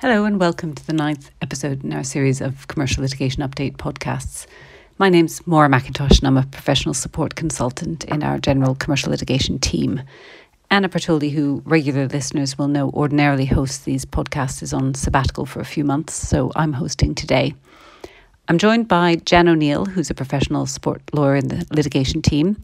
Hello, and welcome to the ninth episode in our series of commercial litigation update podcasts. My name's Maura McIntosh, and I'm a professional support consultant in our general commercial litigation team. Anna Bertoldi, who regular listeners will know ordinarily hosts these podcasts, is on sabbatical for a few months, so I'm hosting today. I'm joined by Jan O'Neill, who's a professional support lawyer in the litigation team,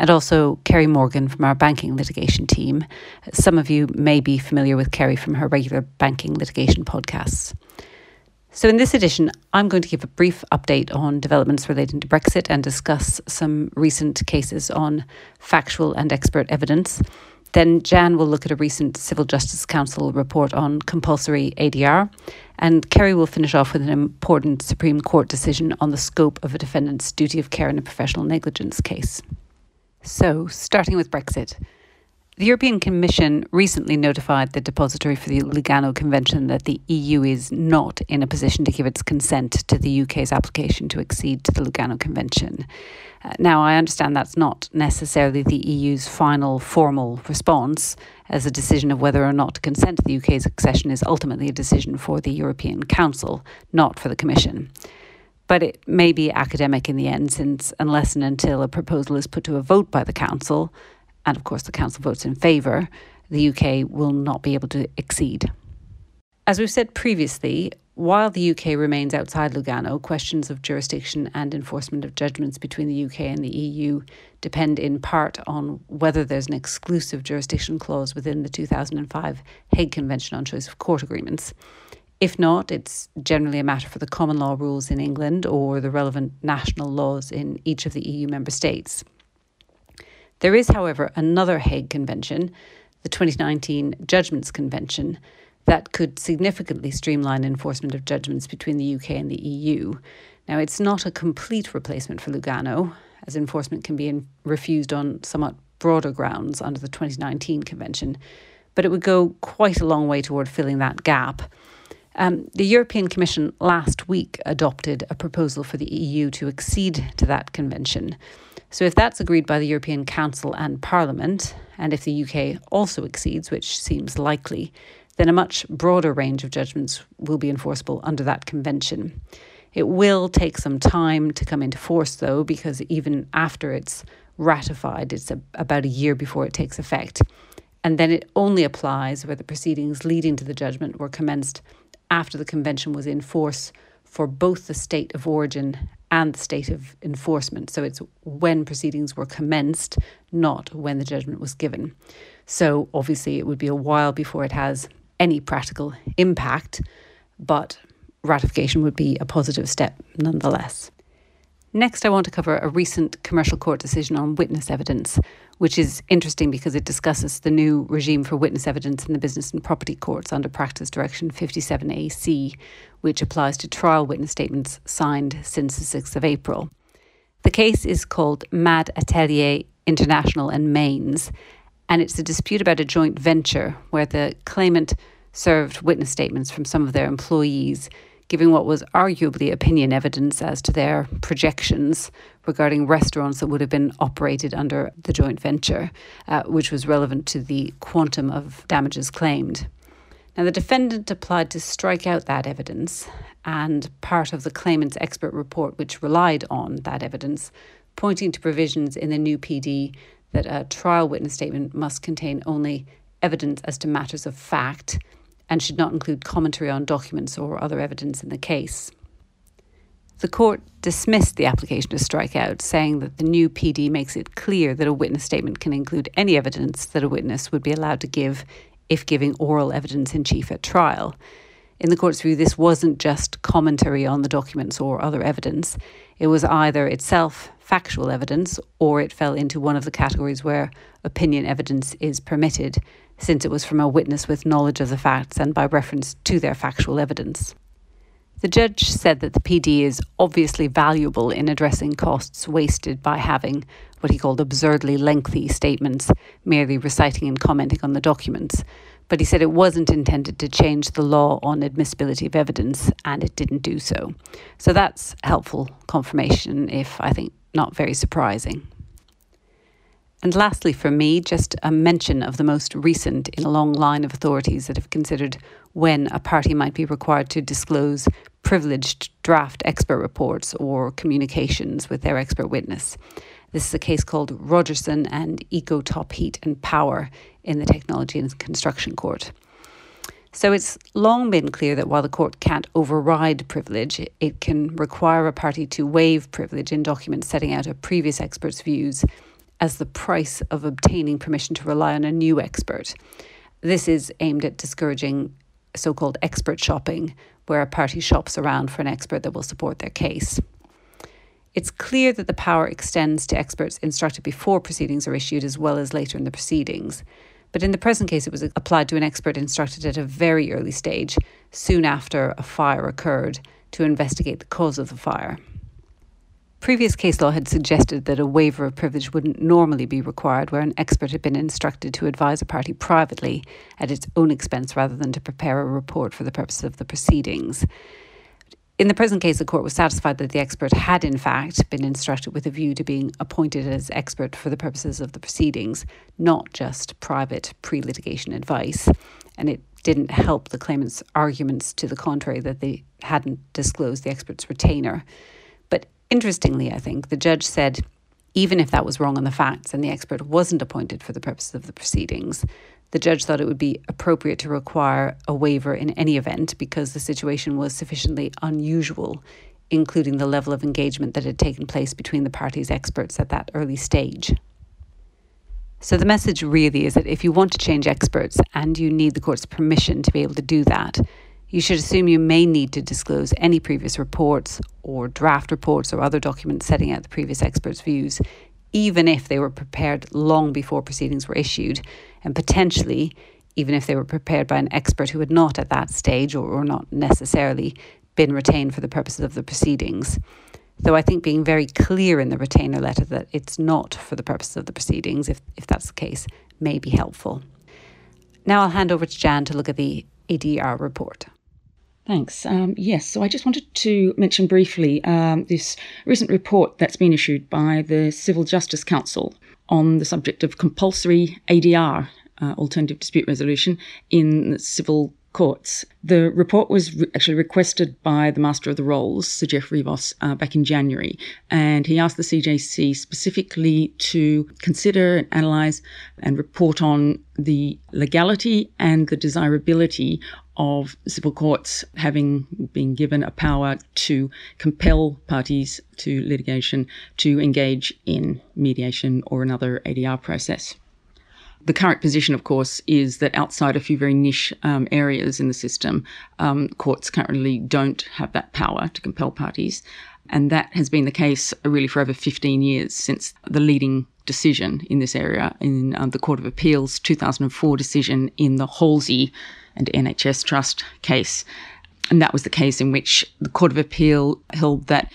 and also Kerry Morgan from our banking litigation team. Some of you may be familiar with Kerry from her regular banking litigation podcasts. So, in this edition, I'm going to give a brief update on developments relating to Brexit and discuss some recent cases on factual and expert evidence. Then Jan will look at a recent Civil Justice Council report on compulsory ADR, and Kerry will finish off with an important Supreme Court decision on the scope of a defendant's duty of care in a professional negligence case. So, starting with Brexit. The European Commission recently notified the depository for the Lugano Convention that the EU is not in a position to give its consent to the UK's application to accede to the Lugano Convention. Uh, now, I understand that's not necessarily the EU's final formal response, as a decision of whether or not to consent to the UK's accession is ultimately a decision for the European Council, not for the Commission but it may be academic in the end, since unless and until a proposal is put to a vote by the Council, and of course the Council votes in favour, the UK will not be able to accede. As we've said previously, while the UK remains outside Lugano, questions of jurisdiction and enforcement of judgments between the UK and the EU depend in part on whether there's an exclusive jurisdiction clause within the 2005 Hague Convention on Choice of Court Agreements. If not, it's generally a matter for the common law rules in England or the relevant national laws in each of the EU member states. There is, however, another Hague Convention, the 2019 Judgments Convention, that could significantly streamline enforcement of judgments between the UK and the EU. Now, it's not a complete replacement for Lugano, as enforcement can be in, refused on somewhat broader grounds under the 2019 Convention, but it would go quite a long way toward filling that gap um, the European Commission last week adopted a proposal for the EU to accede to that convention. So, if that's agreed by the European Council and Parliament, and if the UK also accedes, which seems likely, then a much broader range of judgments will be enforceable under that convention. It will take some time to come into force, though, because even after it's ratified, it's a, about a year before it takes effect. And then it only applies where the proceedings leading to the judgment were commenced after the convention was in force for both the state of origin and the state of enforcement. So it's when proceedings were commenced, not when the judgment was given. So obviously, it would be a while before it has any practical impact, but ratification would be a positive step nonetheless. Next, I want to cover a recent commercial court decision on witness evidence, which is interesting because it discusses the new regime for witness evidence in the business and property courts under Practice Direction 57AC, which applies to trial witness statements signed since the 6th of April. The case is called Mad Atelier International and Manès, and it's a dispute about a joint venture where the claimant served witness statements from some of their employees giving what was arguably opinion evidence as to their projections regarding restaurants that would have been operated under the joint venture, uh, which was relevant to the quantum of damages claimed. Now, the defendant applied to strike out that evidence, and part of the claimant's expert report, which relied on that evidence, pointing to provisions in the new PD that a trial witness statement must contain only evidence as to matters of fact and should not include commentary on documents or other evidence in the case. The court dismissed the application to strike out, saying that the new PD makes it clear that a witness statement can include any evidence that a witness would be allowed to give if giving oral evidence in chief at trial. In the court's view, this wasn't just commentary on the documents or other evidence. It was either itself factual evidence or it fell into one of the categories where opinion evidence is permitted, since it was from a witness with knowledge of the facts and by reference to their factual evidence. The judge said that the PD is obviously valuable in addressing costs wasted by having what he called absurdly lengthy statements, merely reciting and commenting on the documents. But he said it wasn't intended to change the law on admissibility of evidence, and it didn't do so. So that's helpful confirmation, if I think not very surprising. And lastly, for me, just a mention of the most recent in a long line of authorities that have considered when a party might be required to disclose privileged draft expert reports or communications with their expert witness. This is a case called Rogerson and Eco Top Heat and Power in the Technology and Construction Court. So it's long been clear that while the court can't override privilege, it can require a party to waive privilege in documents setting out a previous expert's views as the price of obtaining permission to rely on a new expert. This is aimed at discouraging so called expert shopping, where a party shops around for an expert that will support their case. It's clear that the power extends to experts instructed before proceedings are issued as well as later in the proceedings. But in the present case, it was applied to an expert instructed at a very early stage, soon after a fire occurred, to investigate the cause of the fire. Previous case law had suggested that a waiver of privilege wouldn't normally be required where an expert had been instructed to advise a party privately at its own expense rather than to prepare a report for the purposes of the proceedings. In the present case, the court was satisfied that the expert had, in fact, been instructed with a view to being appointed as expert for the purposes of the proceedings, not just private pre litigation advice. And it didn't help the claimant's arguments to the contrary that they hadn't disclosed the expert's retainer. Interestingly, I think, the judge said even if that was wrong on the facts and the expert wasn't appointed for the purposes of the proceedings, the judge thought it would be appropriate to require a waiver in any event because the situation was sufficiently unusual, including the level of engagement that had taken place between the parties' experts at that early stage. So, the message really is that if you want to change experts and you need the court's permission to be able to do that, you should assume you may need to disclose any previous reports or draft reports or other documents setting out the previous experts' views, even if they were prepared long before proceedings were issued, and potentially even if they were prepared by an expert who had not at that stage or, or not necessarily been retained for the purposes of the proceedings. Though I think being very clear in the retainer letter that it's not for the purposes of the proceedings, if, if that's the case, may be helpful. Now I'll hand over to Jan to look at the ADR report. Thanks. Um, yes, so I just wanted to mention briefly um, this recent report that's been issued by the Civil Justice Council on the subject of compulsory ADR, uh, alternative dispute resolution, in civil courts. The report was re- actually requested by the Master of the Rolls, Sir Geoffrey Vos, uh, back in January, and he asked the CJC specifically to consider and analyse and report on the legality and the desirability of civil courts having been given a power to compel parties to litigation to engage in mediation or another ADR process. The current position, of course, is that outside a few very niche um, areas in the system, um, courts currently don't have that power to compel parties. And that has been the case really for over 15 years since the leading decision in this area in um, the Court of Appeal's 2004 decision in the Halsey and NHS Trust case. And that was the case in which the Court of Appeal held that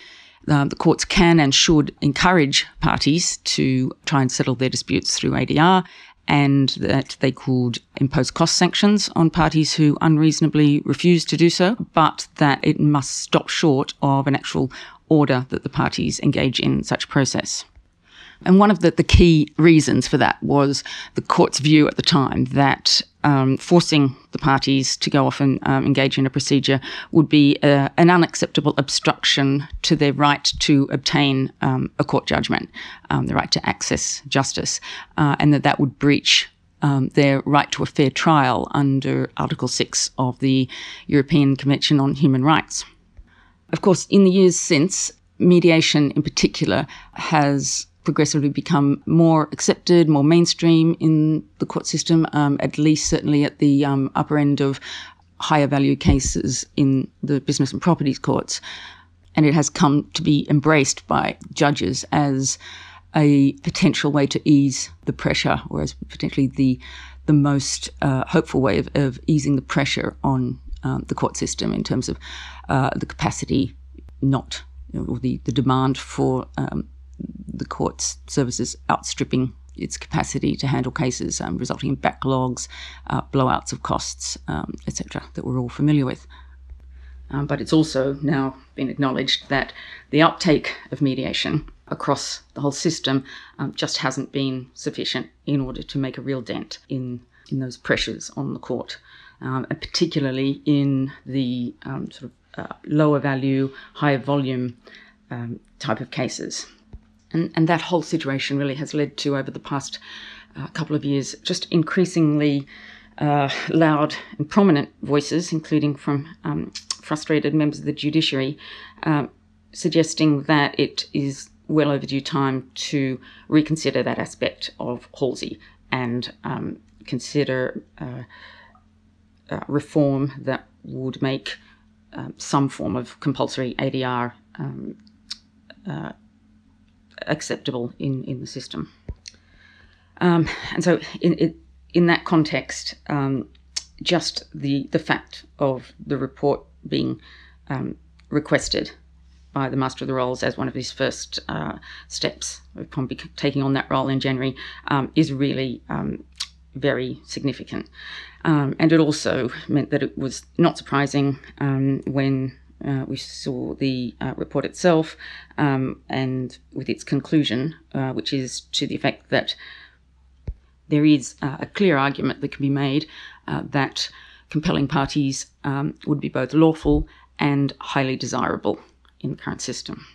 uh, the courts can and should encourage parties to try and settle their disputes through ADR and that they could impose cost sanctions on parties who unreasonably refuse to do so, but that it must stop short of an actual order that the parties engage in such process. And one of the, the key reasons for that was the court's view at the time that um, forcing the parties to go off and um, engage in a procedure would be uh, an unacceptable obstruction to their right to obtain um, a court judgment, um, the right to access justice, uh, and that that would breach um, their right to a fair trial under Article 6 of the European Convention on Human Rights. Of course, in the years since, mediation in particular has progressively become more accepted, more mainstream in the court system, um, at least certainly at the um, upper end of higher value cases in the business and properties courts. And it has come to be embraced by judges as a potential way to ease the pressure, or as potentially the the most uh, hopeful way of, of, easing the pressure on um, the court system in terms of uh, the capacity, not or the, the demand for um, the court's services outstripping its capacity to handle cases, um, resulting in backlogs, uh, blowouts of costs, um, etc., that we're all familiar with. Um, but it's also now been acknowledged that the uptake of mediation across the whole system um, just hasn't been sufficient in order to make a real dent in, in those pressures on the court, um, and particularly in the um, sort of uh, lower value, higher volume um, type of cases. And, and that whole situation really has led to, over the past uh, couple of years, just increasingly uh, loud and prominent voices, including from um, frustrated members of the judiciary, uh, suggesting that it is well overdue time to reconsider that aspect of Halsey and um, consider uh, uh, reform that would make um, some form of compulsory ADR um, uh, acceptable in, in the system. Um, and so, in, in, that context, um, just the, the fact of the report being um, requested by the Master of the Rolls as one of his first uh, steps upon taking on that role in January um, is really um, very significant. Um, and it also meant that it was not surprising when uh, we saw the uh, report itself um, and with its conclusion, uh, which is to the effect that there is uh, a clear argument that can be made uh, that compelling parties um, would be both lawful and highly desirable in the current system.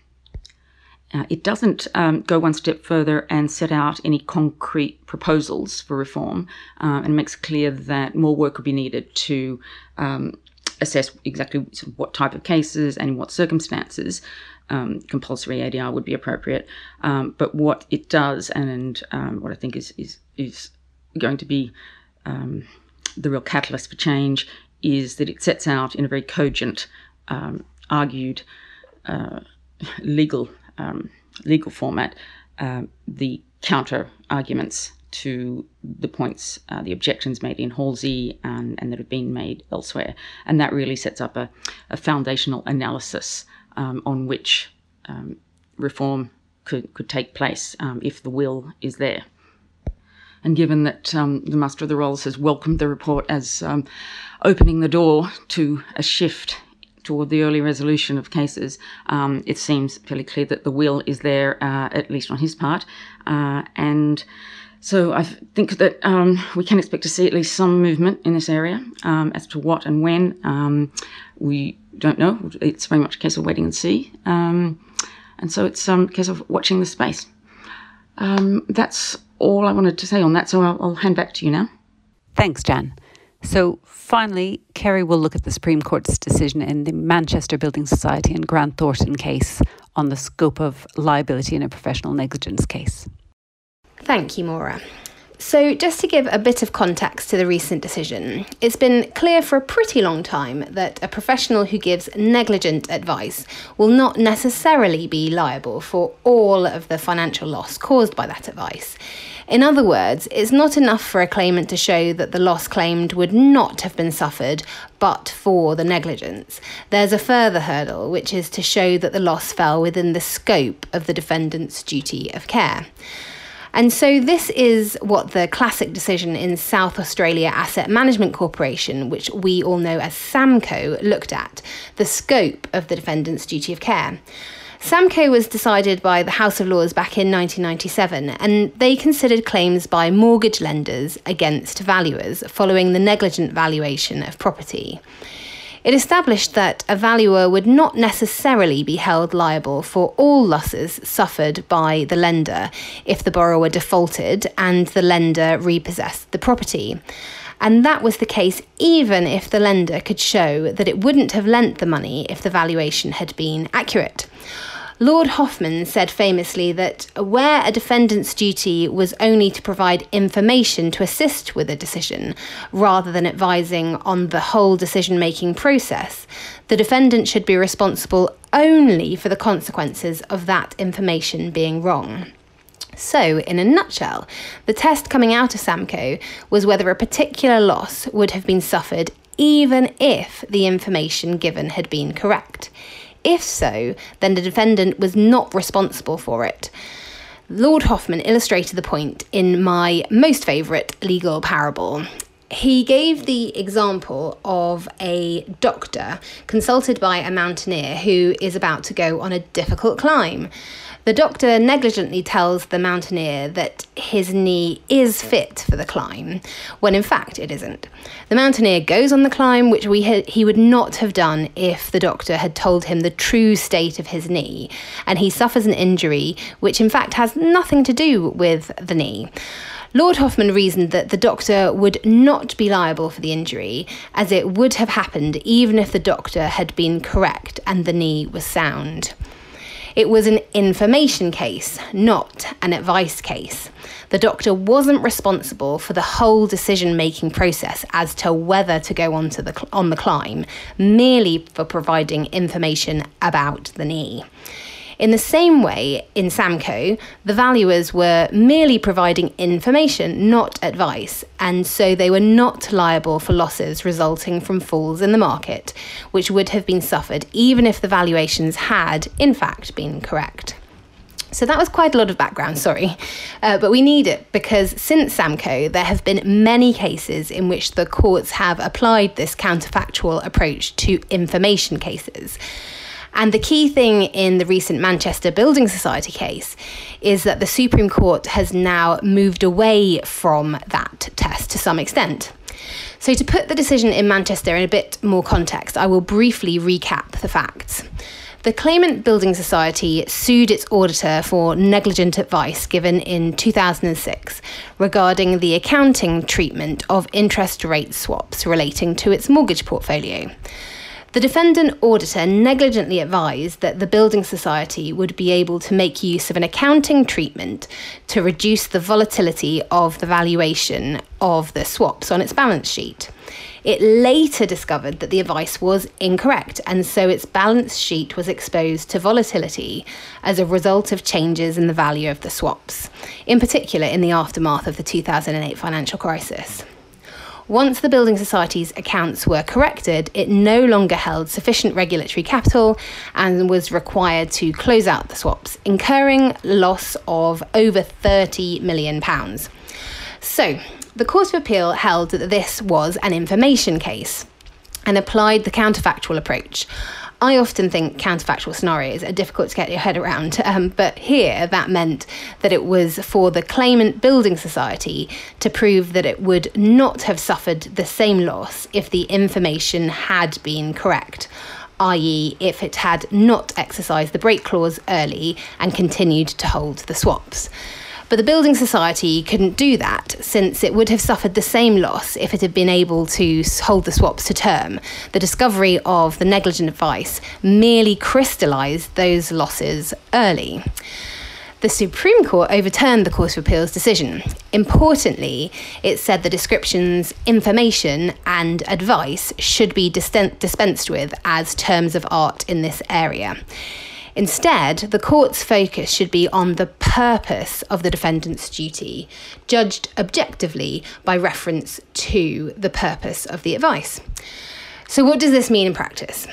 Uh, it doesn't um, go one step further and set out any concrete proposals for reform and makes clear that more work would be needed to um, assess exactly what type of cases and in what circumstances um, compulsory ADR would be appropriate. Um, but what it does, and um, what I think is is is going to be um, the real catalyst for change, is that it sets out in a very cogent, um, argued, uh, legal legal format the counter arguments to the points, uh, the objections made in Halsey and, and, that have been made elsewhere. And that really sets up a, a foundational analysis um, on which um, reform could, could take place um, if the will is there. And given that um, the Master of the Rolls has welcomed the report as um, opening the door to a shift toward the early resolution of cases, um, it seems fairly clear that the will is there, uh, at least on his part. Uh, and so I think that um, we can expect to see at least some movement in this area. Um, as to what and when, um, we don't know. It's very much a case of waiting and see. Um, and so it's um, a case of watching the space. Um, that's all I wanted to say on that. So I'll, I'll hand back to you now. Thanks, Jan. So finally, Kerry will look at the Supreme Court's decision in the Manchester Building Society and Grant Thornton case on the scope of liability in a professional negligence case. Thank you, Maura. So, just to give a bit of context to the recent decision, it's been clear for a pretty long time that a professional who gives negligent advice will not necessarily be liable for all of the financial loss caused by that advice. In other words, it's not enough for a claimant to show that the loss claimed would not have been suffered but for the negligence. There's a further hurdle, which is to show that the loss fell within the scope of the defendant's duty of care. And so, this is what the classic decision in South Australia Asset Management Corporation, which we all know as SAAMCO, looked at the scope of the defendant's duty of care. SAAMCO was decided by the House of Lords back in 1997, and they considered claims by mortgage lenders against valuers following the negligent valuation of property. It established that a valuer would not necessarily be held liable for all losses suffered by the lender if the borrower defaulted and the lender repossessed the property. And that was the case even if the lender could show that it wouldn't have lent the money if the valuation had been accurate. Lord Hoffmann said famously that where a defendant's duty was only to provide information to assist with a decision, rather than advising on the whole decision making process, the defendant should be responsible only for the consequences of that information being wrong. So, in a nutshell, the test coming out of SAAMCO was whether a particular loss would have been suffered even if the information given had been correct. If so, then the defendant was not responsible for it. Lord Hoffmann illustrated the point in my most favourite legal parable. He gave the example of a doctor consulted by a mountaineer who is about to go on a difficult climb. The doctor negligently tells the mountaineer that his knee is fit for the climb, when in fact it isn't. The mountaineer goes on the climb, which we ha- he would not have done if the doctor had told him the true state of his knee, and he suffers an injury which in fact has nothing to do with the knee. Lord Hoffmann reasoned that the doctor would not be liable for the injury, as it would have happened even if the doctor had been correct and the knee was sound. It was an information case, not an advice case. The doctor wasn't responsible for the whole decision making process as to whether to go on, to the, on the climb, merely for providing information about the knee. In the same way, in SAAMCO, the valuers were merely providing information, not advice, and so they were not liable for losses resulting from falls in the market, which would have been suffered even if the valuations had, in fact, been correct. So that was quite a lot of background, sorry. Uh, but we need it because since SAAMCO, there have been many cases in which the courts have applied this counterfactual approach to information cases. And the key thing in the recent Manchester Building Society case is that the Supreme Court has now moved away from that test to some extent. So, to put the decision in Manchester in a bit more context, I will briefly recap the facts. The Claimant Building Society sued its auditor for negligent advice given in 2006 regarding the accounting treatment of interest rate swaps relating to its mortgage portfolio. The defendant auditor negligently advised that the Building Society would be able to make use of an accounting treatment to reduce the volatility of the valuation of the swaps on its balance sheet. It later discovered that the advice was incorrect, and so its balance sheet was exposed to volatility as a result of changes in the value of the swaps, in particular in the aftermath of the 2008 financial crisis. Once the Building Society's accounts were corrected, it no longer held sufficient regulatory capital and was required to close out the swaps, incurring loss of over £30 million. So, the Court of Appeal held that this was an information case and applied the counterfactual approach. I often think counterfactual scenarios are difficult to get your head around, um, but here that meant that it was for the claimant building society to prove that it would not have suffered the same loss if the information had been correct i.e., if it had not exercised the break clause early and continued to hold the swaps. But the Building Society couldn't do that since it would have suffered the same loss if it had been able to hold the swaps to term. The discovery of the negligent advice merely crystallised those losses early. The Supreme Court overturned the Court of Appeal's decision. Importantly, it said the descriptions information and advice should be dispensed with as terms of art in this area. Instead, the court's focus should be on the purpose of the defendant's duty, judged objectively by reference to the purpose of the advice. So, what does this mean in practice?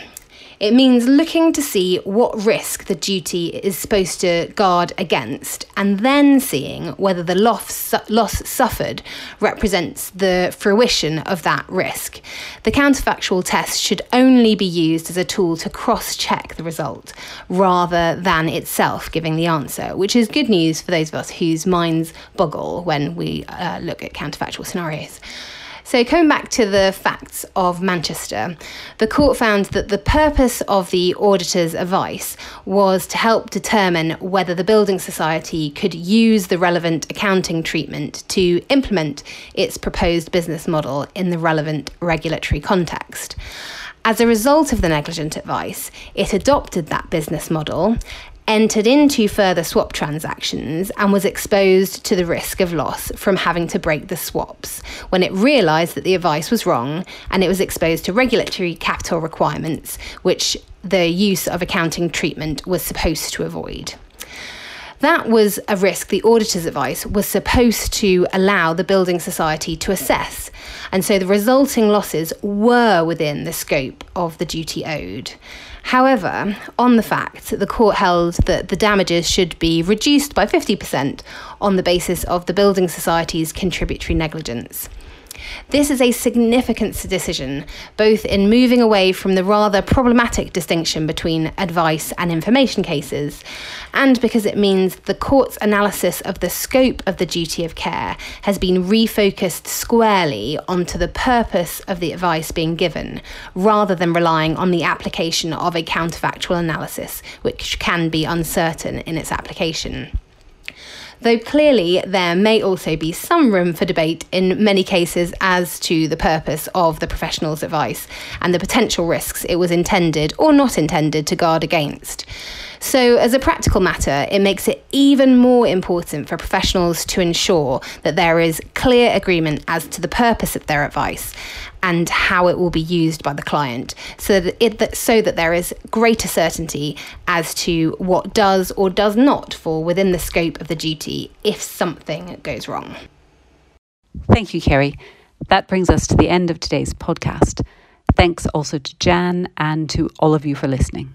It means looking to see what risk the duty is supposed to guard against and then seeing whether the loss, loss suffered represents the fruition of that risk. The counterfactual test should only be used as a tool to cross check the result rather than itself giving the answer, which is good news for those of us whose minds boggle when we uh, look at counterfactual scenarios. So, coming back to the facts of Manchester, the court found that the purpose of the auditor's advice was to help determine whether the Building Society could use the relevant accounting treatment to implement its proposed business model in the relevant regulatory context. As a result of the negligent advice, it adopted that business model entered into further swap transactions and was exposed to the risk of loss from having to break the swaps when it realised that the advice was wrong and it was exposed to regulatory capital requirements, which the use of accounting treatment was supposed to avoid. That was a risk the auditor's advice was supposed to allow the building society to assess, and so the resulting losses were within the scope of the duty owed. However, on the fact, the court held that the damages should be reduced by 50% on the basis of the Building Society's contributory negligence. This is a significant decision, both in moving away from the rather problematic distinction between advice and information cases, and because it means the court's analysis of the scope of the duty of care has been refocused squarely onto the purpose of the advice being given, rather than relying on the application of a counterfactual analysis, which can be uncertain in its application though clearly there may also be some room for debate in many cases as to the purpose of the professional's advice and the potential risks it was intended or not intended to guard against. So, as a practical matter, it makes it even more important for professionals to ensure that there is clear agreement as to the purpose of their advice and how it will be used by the client so that, it, so that there is greater certainty as to what does or does not fall within the scope of the duty if something goes wrong. Thank you, Kerry. That brings us to the end of today's podcast. Thanks also to Jan and to all of you for listening.